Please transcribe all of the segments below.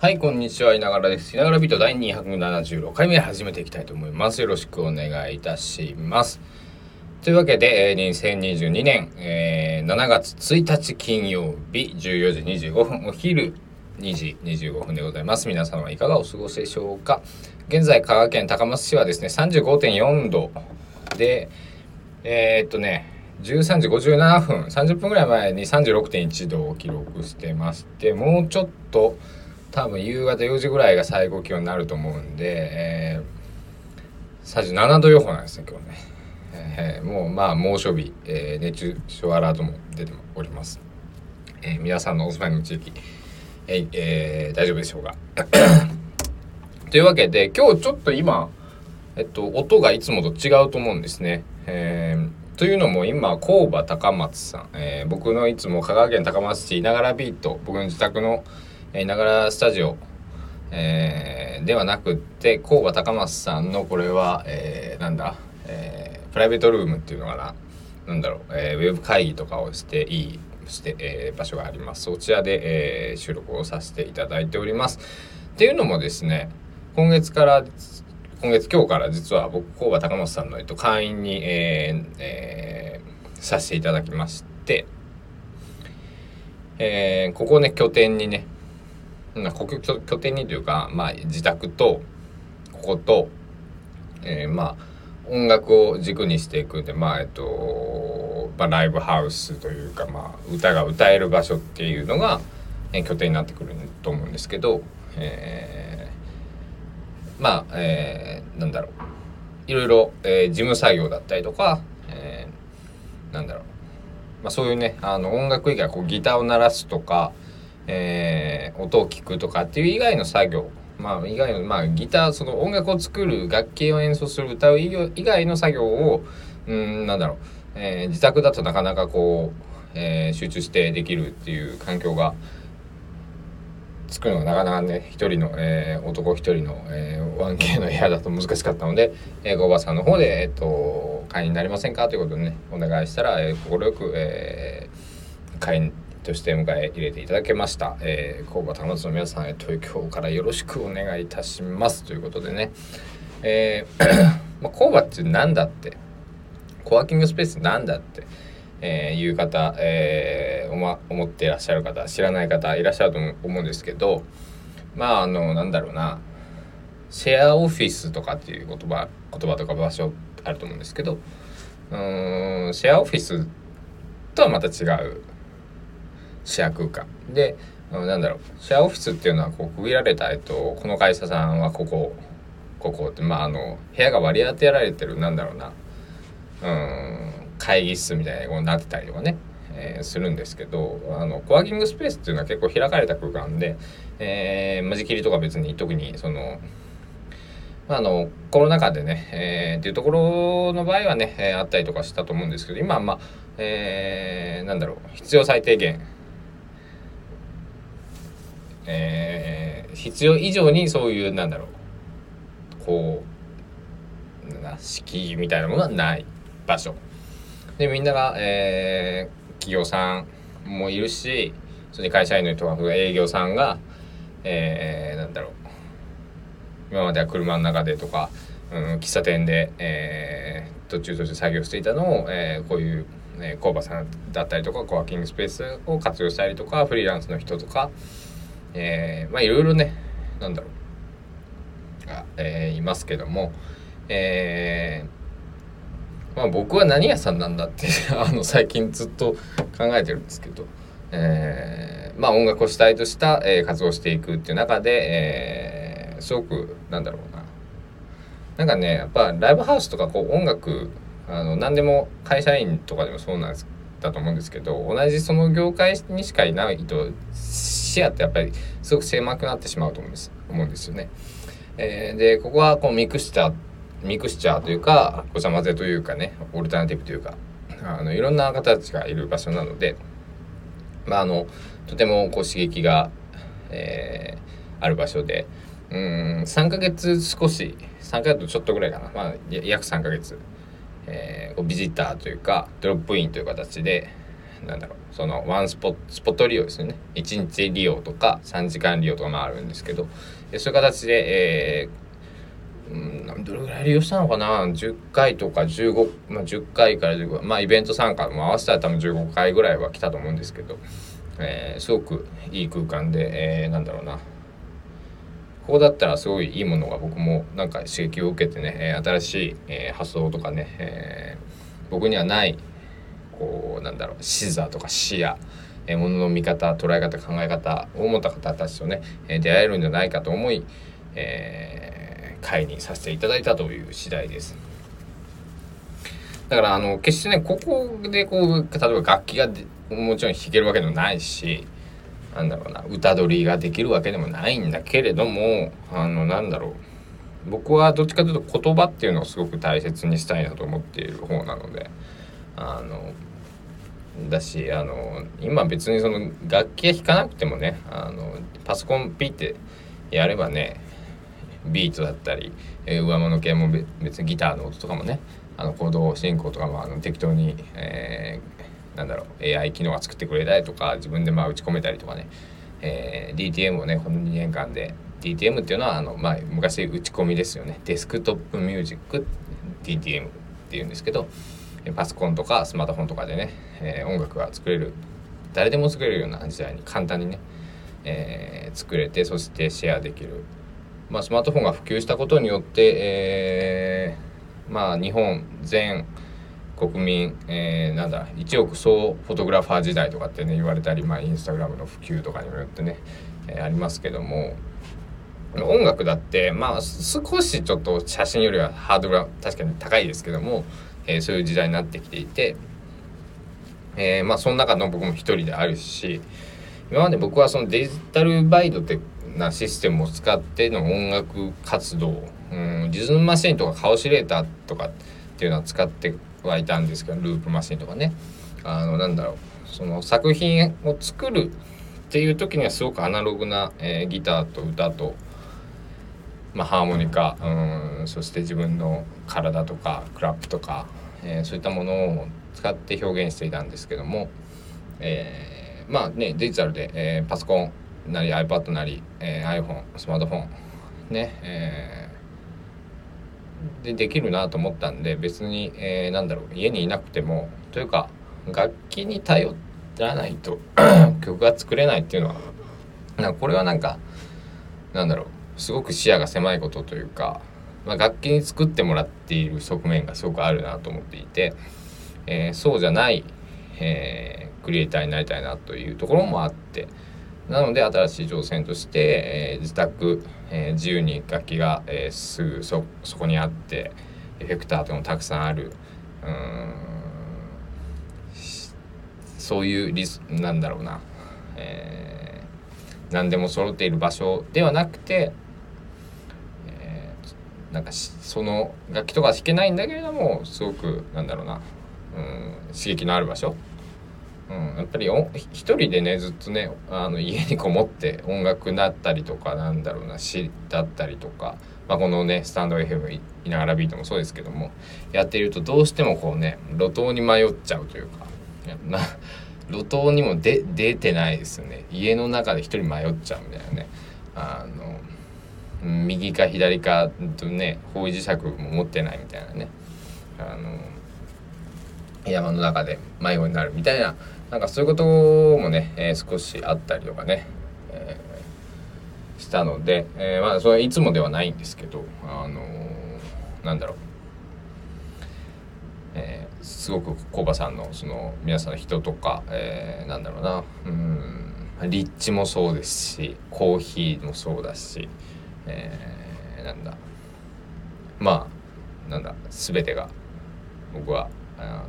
はい、こんにちは。いながらです。いながらビート第276回目始めていきたいと思います。よろしくお願いいたします。というわけで、2022年、えー、7月1日金曜日14時25分、お昼2時25分でございます。皆様はいかがお過ごしでしょうか。現在、香川県高松市はですね、35.4度で、えー、っとね、13時57分、30分ぐらい前に36.1度を記録してまして、もうちょっと、多分夕方4時ぐらいが最高気温になると思うんで、えー、37度予報なんですね今日ね、えー、もうまあ猛暑日、えー、熱中症アラートも出ております、えー、皆さんのお住まいの地域、えーえー、大丈夫でしょうか。というわけで今日ちょっと今えっと音がいつもと違うと思うんですね、えー、というのも今工場高松さん、えー、僕のいつも香川県高松市いながらビート僕の自宅のながらスタジオ、えー、ではなくって工場高松さんのこれは、えー、なんだ、えー、プライベートルームっていうのかななんだろう、えー、ウェブ会議とかをしていいして、えー、場所があります。そちらで、えー、収録をさせていただいております。っていうのもですね今月から今月今日から実は僕工場高松さんの、えっと、会員に、えーえー、させていただきまして、えー、ここね拠点にねここ拠点にというか、まあ、自宅とここと、えー、まあ音楽を軸にしていくんでまあえっと、まあ、ライブハウスというか、まあ、歌が歌える場所っていうのが、えー、拠点になってくると思うんですけど、えー、まあ、えー、なんだろう。いろいろ、えー、事務作業だったりとか、えー、なんだろう、まあ、そういうねあの音楽以外こうギターを鳴らすとか、えー、音を聞くとかっていう以外の作業。まあ以外のまあギターその音楽を作る楽器を演奏する歌う以外の作業をうんなんだろう、えー、自宅だとなかなかこう、えー、集中してできるっていう環境が作るのがなかなかね一人の、えー、男一人の、えー、1K の部屋だと難しかったので、えー、おばさんの方で、えっ、ー、と会員になりませんか？ということでねお願いしたら快、えー、く、えー、会員として迎え入れていただけました。えー、工場高松の皆さん、えっと、今日からよろしくお願いいたします。ということでね、えー まあ、工場って何だって。コワーキングスペースなんだって、えー、いう方、えー、ま、思っていらっしゃる方知らない方いらっしゃると思うんですけど。まああのなんだろうな。シェアオフィスとかっていう言葉言葉とか場所あると思うんですけど。うんシェアオフィスとはまた違う。シェア空間。でなんだろう。シェアオフィスっていうのはこう区切られた、えっと、この会社さんはここここってまああの部屋が割り当てられてるなんだろうな。うん会議室みたいになってたりとかね、えー、するんですけどあのコワーキングスペースっていうのは結構開かれた空間で、えー、間仕切りとか別に特にその、あのコロナ禍でね、えー、っていうところの場合はね、えー、あったりとかしたと思うんですけど今はまあ、えー、なんだろう。必要最低限えー、必要以上にそういうなんだろうこうな敷居みたいなものはない場所。でみんなが、えー、企業さんもいるしそれに会社員の人が営業さんが、えー、なんだろう今までは車の中でとか、うん、喫茶店で、えー、途中途中作業していたのを、えー、こういうえ工場さんだったりとかコワーキングスペースを活用したりとかフリーランスの人とか、えー、まあいろいろねなんだろう。が、えー、いますけども、えー、まあ僕は何屋さんなんだって あの最近ずっと考えてるんですけど、えー、まあ音楽を主体とした、えー、活動をしていくっていう中で、えー、すごくなんだろうな。なんかねやっぱライブハウスとかこう音楽あの何でも会社員とかでもそうなんです。だと思うんですけど同じその業界にしかいないと視野ってやっぱりすごく狭くなってしまうと思うんです思うんですよね。えー、でここはこうミクスチャーミクスチャーというかごちゃ混ぜというかねオルタナティブというかあのいろんな方たちがいる場所なので、まあ、あのとてもこう刺激が、えー、ある場所でうん3ヶ月少し3ヶ月ちょっとぐらいかな、まあ、約3ヶ月、えー、ビジターというかドロップインという形でなんだろうそのワンスポスポット利用ですね。1日利用とか3時間利用とかもあるんですけどそういう形で、えー、うんどれぐらい利用したのかな？10回とか15、まあ、10回から15まあイベント参加も合わせたら多分15回ぐらいは来たと思うんですけど、えー、すごくいい空間で、えー、なんだろうな。ここだったらすごいいいものが僕もなんか刺激を受けてね、新しい、え発想とかね、え僕にはないこうなんだろう視座とか視野え、ものの見方捉え方考え方を持った方たちとね、え出会えるんじゃないかと思い、えー、会にさせていただいたという次第です。だからあの決してねここでこう例えば楽器がもちろん弾けるわけでもないしなんだろうな歌取りができるわけでもないんだけれどもあのなんだろう。僕はどっちかというと言葉っていうのをすごく大切にしたいなと思っている方なのであのだしあの今別にその楽器が弾かなくてもねあのパソコンピッてやればねビートだったり、えー、上物系も別にギターの音とかもねあのコード進行とかもあの適当に、えー、なんだろう AI 機能が作ってくれたりとか自分でまあ打ち込めたりとかね、えー、DTM をねこの2年間で。DTM っていうのはあの、まあ、昔打ち込みですよね。デスクトップミュージック DTM っていうんですけどパソコンとかスマートフォンとかでね、えー、音楽が作れる。誰でも作れるような時代に簡単にね、えー、作れてそしてシェアできる、まあ、スマートフォンが普及したことによって、えー、まあ日本全国民、えー、なんだ1億総フォトグラファー時代とかってね言われたり、まあ、インスタグラムの普及とかによってね、えー、ありますけども音楽だってまあ少しちょっと写真よりはハードルは確かに高いですけどもえー、そういう時代になってきていて、えー、まあその中の僕も一人であるし今まで僕はそのデジタルバイドってなシステムを使っての音楽活動、うん、リズムマシンとかカオシレーターとかっていうのは使ってはいたんですけどループマシンとかね。あのなんだろう。その作品を作るっていう時にはすごくアナログな、えー、ギターと歌とまあ、ハーモニカうんそして自分の体とかクラップとか、えー、そういったものを使って表現していたんですけども、えー、まあねデジタルで、えー、パソコンなり iPad なり、えー、iPhone スマートフォンね、えー、でできるなと思ったんで別に、えー、なんだろう家にいなくてもというか楽器に頼らないと 曲が作れないっていうのはなんかこれはなんかなんだろうすごく視野が狭いことというか、まあ、楽器に作ってもらっている側面がすごくあるなと思っていて、えー、そうじゃない、えー、クリエイターになりたいなというところもあってなので新しい挑戦として、えー、自宅、え自由に楽器が、えすぐそこにあってエフェクターとかもたくさんある。うん。そういうリスなんだろうな、えー、何でも揃っている場所ではなくてえなんかその楽器とか弾けないんだけれどもすごくなんだろうな、うん、刺激のある場所、うん、やっぱり一人でねずっとねあの家にこもって音楽だったりとかなんだろうな詩だったりとか、まあ、このねスタンド FM いながらビートもそうですけどもやっているとどうしてもこうね路頭に迷っちゃうというかな路頭にも出てないですよね。家の中で一人迷っちゃうみたいなね。あの右か左かとね方位磁石も持ってないみたいなね。あの山の中で迷子になるみたいななんかそういうこともね、えー、少しあったりとかね、えー、したので、えー、まあそれはいつもではないんですけどあのー、なんだろう、えー、すごくコバさんのその皆さんの人とか、えー、なんだろうな。うん立地もそうですしコーヒーもそうだしえー、なんだ。まあなんだ全てが僕はあの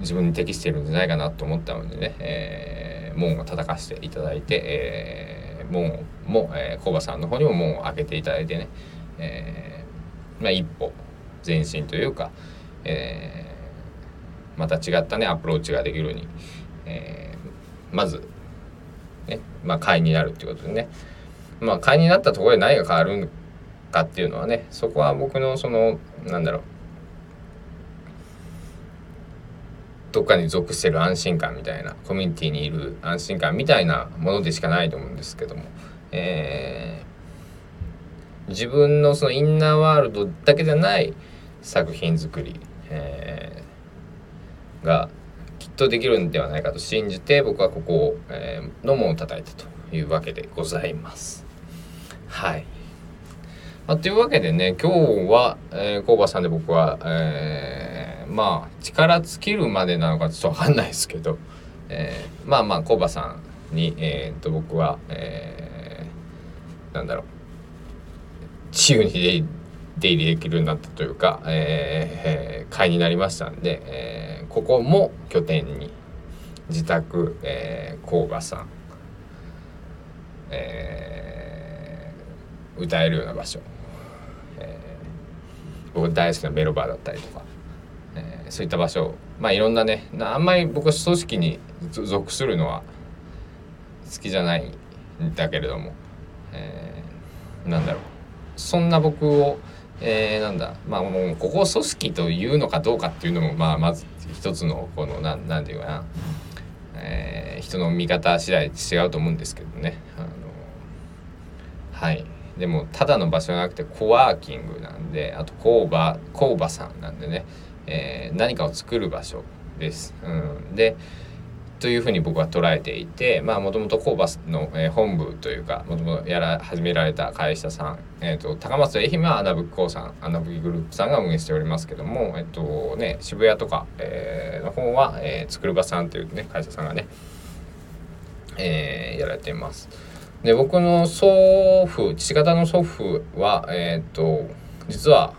自分に適しているんじゃないかなと思ったのでね、えー、門を叩かせていただいて、えー、門も、えー、コバさんの方にも門を開けていただいてね、えー、まあ一歩前進というか、えー、また違ったねアプローチができるように、えー、まずねまあ会になるっていうことでね、まあ会になったところで何が変わるかっていうのはねそこは僕のそのなんだろうどっかに属してる安心感みたいなコミュニティにいる安心感みたいなものでしかないと思うんですけども、えー、自分のそのインナーワールドだけじゃない作品作り、えー、がきっとできるんではないかと信じて僕はここを、えー、の門を叩いたというわけでございます。はい。まあ、というわけでね今日は、えー、工場さんで僕は、えー、まあ力尽きるまでなのかちょっと分かんないですけど、えー、まあまあ工場さんに、えー、と僕は、えー、なんだろう。自由に出入りできるようになったというか、えー、会になりましたんで、えー、ここも拠点に自宅、えー、工場さん、えー、歌えるような場所。僕大好きなメロバーだったりとか、そういった場所。まあいろんなねあんまり僕は組織に属するのは好きじゃないんだけれども、えー、なんだろう。そんな僕を、えー、なんだ。まあもうここを組織というのかどうかっていうのもまあまず一つのこのなんなんていうかな、えー、人の見方次第違うと思うんですけどね。あのはい。でもただの場所じゃなくてコワーキングなんであと工場工場さんなんでね、えー、何かを作る場所です。うん、でというふうに僕は捉えていてまあもともと工場の、えー、本部というかもともとやら始められた会社さん、えーと、高松愛媛は穴吹興さん穴吹グループさんが運営しておりますけども、え、ー、とね、渋谷とか、えー、の方は、えー、作る場さんというね会社さんがね、えー、やられています。で僕の祖父父方の祖父はえっ、と実は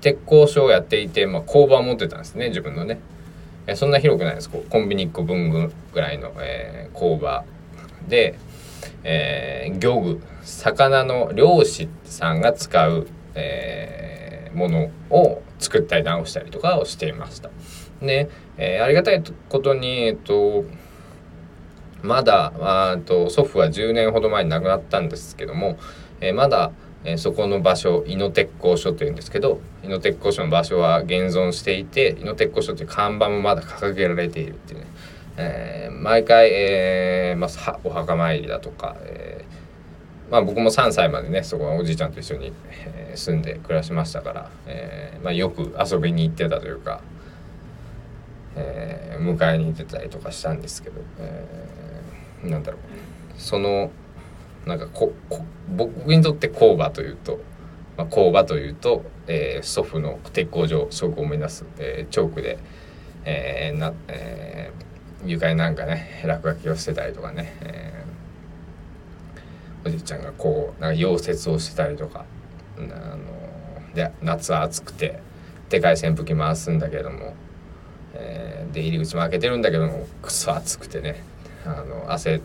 鉄工所をやっていて、まあ、工場を持ってたんですね自分のね。えそんな広くないです。コンビニ1個分ぐらいの、えー、工場。で、えー、漁具魚の漁師さんが使う、えー、ものを作ったり直したりとかをしていました。で、えー、ありがたいことにえっとまだあと祖父は10年ほど前に亡くなったんですけども、えー、まだ、えー、そこの場所伊野鉄工所というんですけど伊野鉄工所の場所は現存していて伊野鉄工所という看板もまだ掲げられているっていうね、えー、毎回、えーまあ、お墓参りだとか、えーまあ、僕も3歳までねそこはおじいちゃんと一緒に、えー、住んで暮らしましたから、えーまあ、よく遊びに行ってたというか、えー、迎えに行ってたりとかしたんですけど、えーなんだろう。そのなんかここ僕にとって工場というと、まあ、工場というと、えー、祖父の鉄工所すごく思い出す、えー、チョークで、えーなえー、床になんかね落書きをしてたりとかね、えー、おじいちゃんがこうなんか溶接をしてたりとかあので夏暑くてでかい扇風機回すんだけども、えー、で入り口も開けてるんだけどもくそ暑くてねあの汗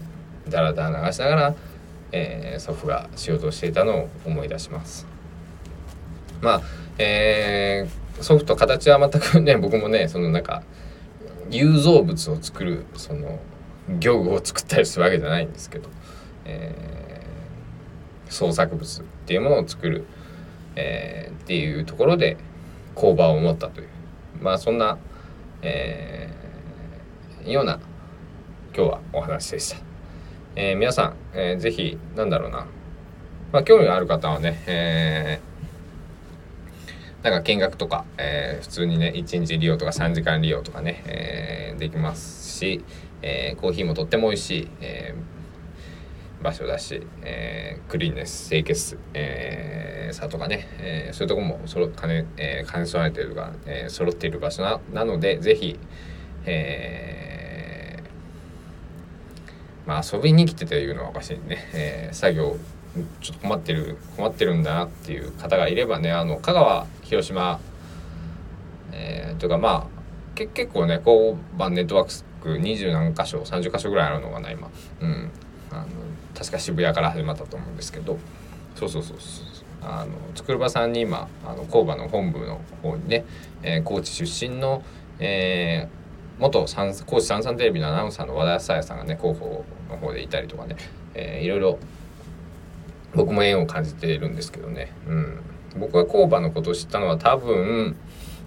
だらだら流しながら、えー、祖父が仕事をしていたのを思い出します。まあ、えー、祖父と形は全くね僕もねそのなんか有造物を作るその漁具を作ったりするわけじゃないんですけど、えー、創作物っていうものを作る、えー、っていうところで工場を持ったというまあそんな、えー、ような今日はお話でした。えー、皆さん、えー、ぜひ、なんだろうな。まあ、興味がある方はね、えー、なんか見学とか、えー、普通にね、1日利用とか3時間利用とかね、えー、できますし、えー、コーヒーもとっても美味しい、えー、場所だし、えー、クリーンネス、清潔、えー、さとかね、えー、そういうとこもそろ兼ね、えー、兼ね備えているか、えー、揃っている場所ななので、ぜひ、えー、まあ遊びに来てて言うのはおかしいね、えー、作業ちょっと困ってる困ってるんだなっていう方がいればねあの香川広島、えー、というかまあけ結構ね交番ネットワーク20何箇所30箇所ぐらいあるのかな今。うん。あの確か渋谷から始まったと思うんですけど。そうそうそうそう。あの筑波さんに今あの工場の本部の方にね、えー、高知出身の、えー、元高知三三テレビのアナウンサーの和田紗也さんがね広報の方でいたりとかね、えー、いろいろ僕も縁を感じているんですけどね、うん、僕が工場のことを知ったのは多分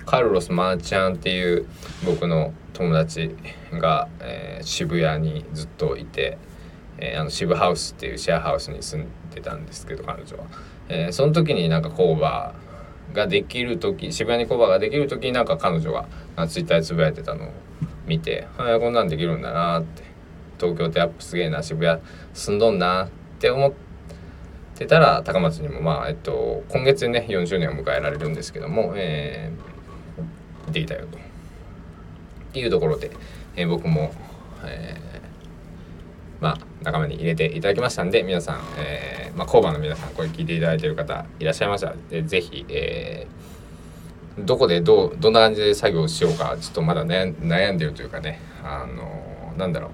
カルロス・マーチャンっていう僕の友達が、えー、渋谷にずっといて、えー、あの渋ハウスっていうシェアハウスに住んでたんですけど彼女は、えー、その時になんか工場ができる時渋谷に工場ができる時になんか彼女がツイッターでつぶやいてたのを見て「はいこんなんできるんだな」って東京ってアップすげえな渋谷住んどんなって思ってたら高松にもまあえっと今月ね4周年を迎えられるんですけども、えー、できたよと。っていうところで、えー、僕も、えー、まあ仲間に入れていただきましたんで皆さん、えーまあ、工場の皆さんこれ聞いていただいている方いらっしゃいましたらぜひ、えー、どこでどうどんな感じで作業しようかちょっとまだ、悩んでるというかねあのなんだろう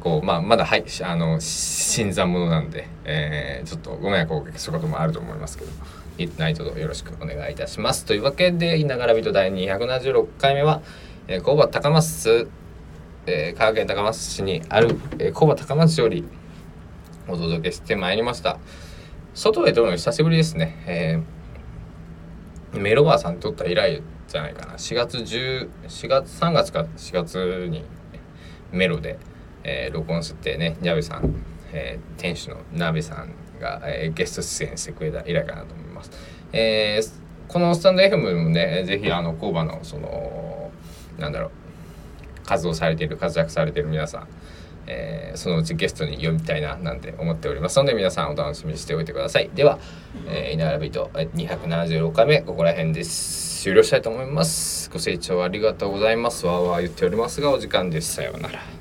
こうまあまだはいあの新参者なんで、えー、ちょっとご迷惑をおかけすることもあると思いますけど何卒よろしくお願いいたします。というわけで、ひながらびと第276回目は、えー、工場高松、えー、香川県高松市にある、えー、工場高松よりお届けしてまいりました。外へ撮るの久しぶりですね。えー、メロバーさん撮った以来じゃないかな。4月10、4月、3月か4月にメロで、えー、録音してね、ニャベさん、えー、店主のナベさんが、えー、ゲスト出演してくれた以来かなと思います。えー、このスタンド FM もね、ぜひあの工場のそのなんだろう活動されている活躍されている皆さん、えー、そのうちゲストに呼びたいななんて思っておりますので皆さんお楽しみにしておいてください。では、えー、稲原ビート276回目ここら辺です。終了したいと思います。ご清聴ありがとうございます。わーわー言っておりますがお時間です。さようなら。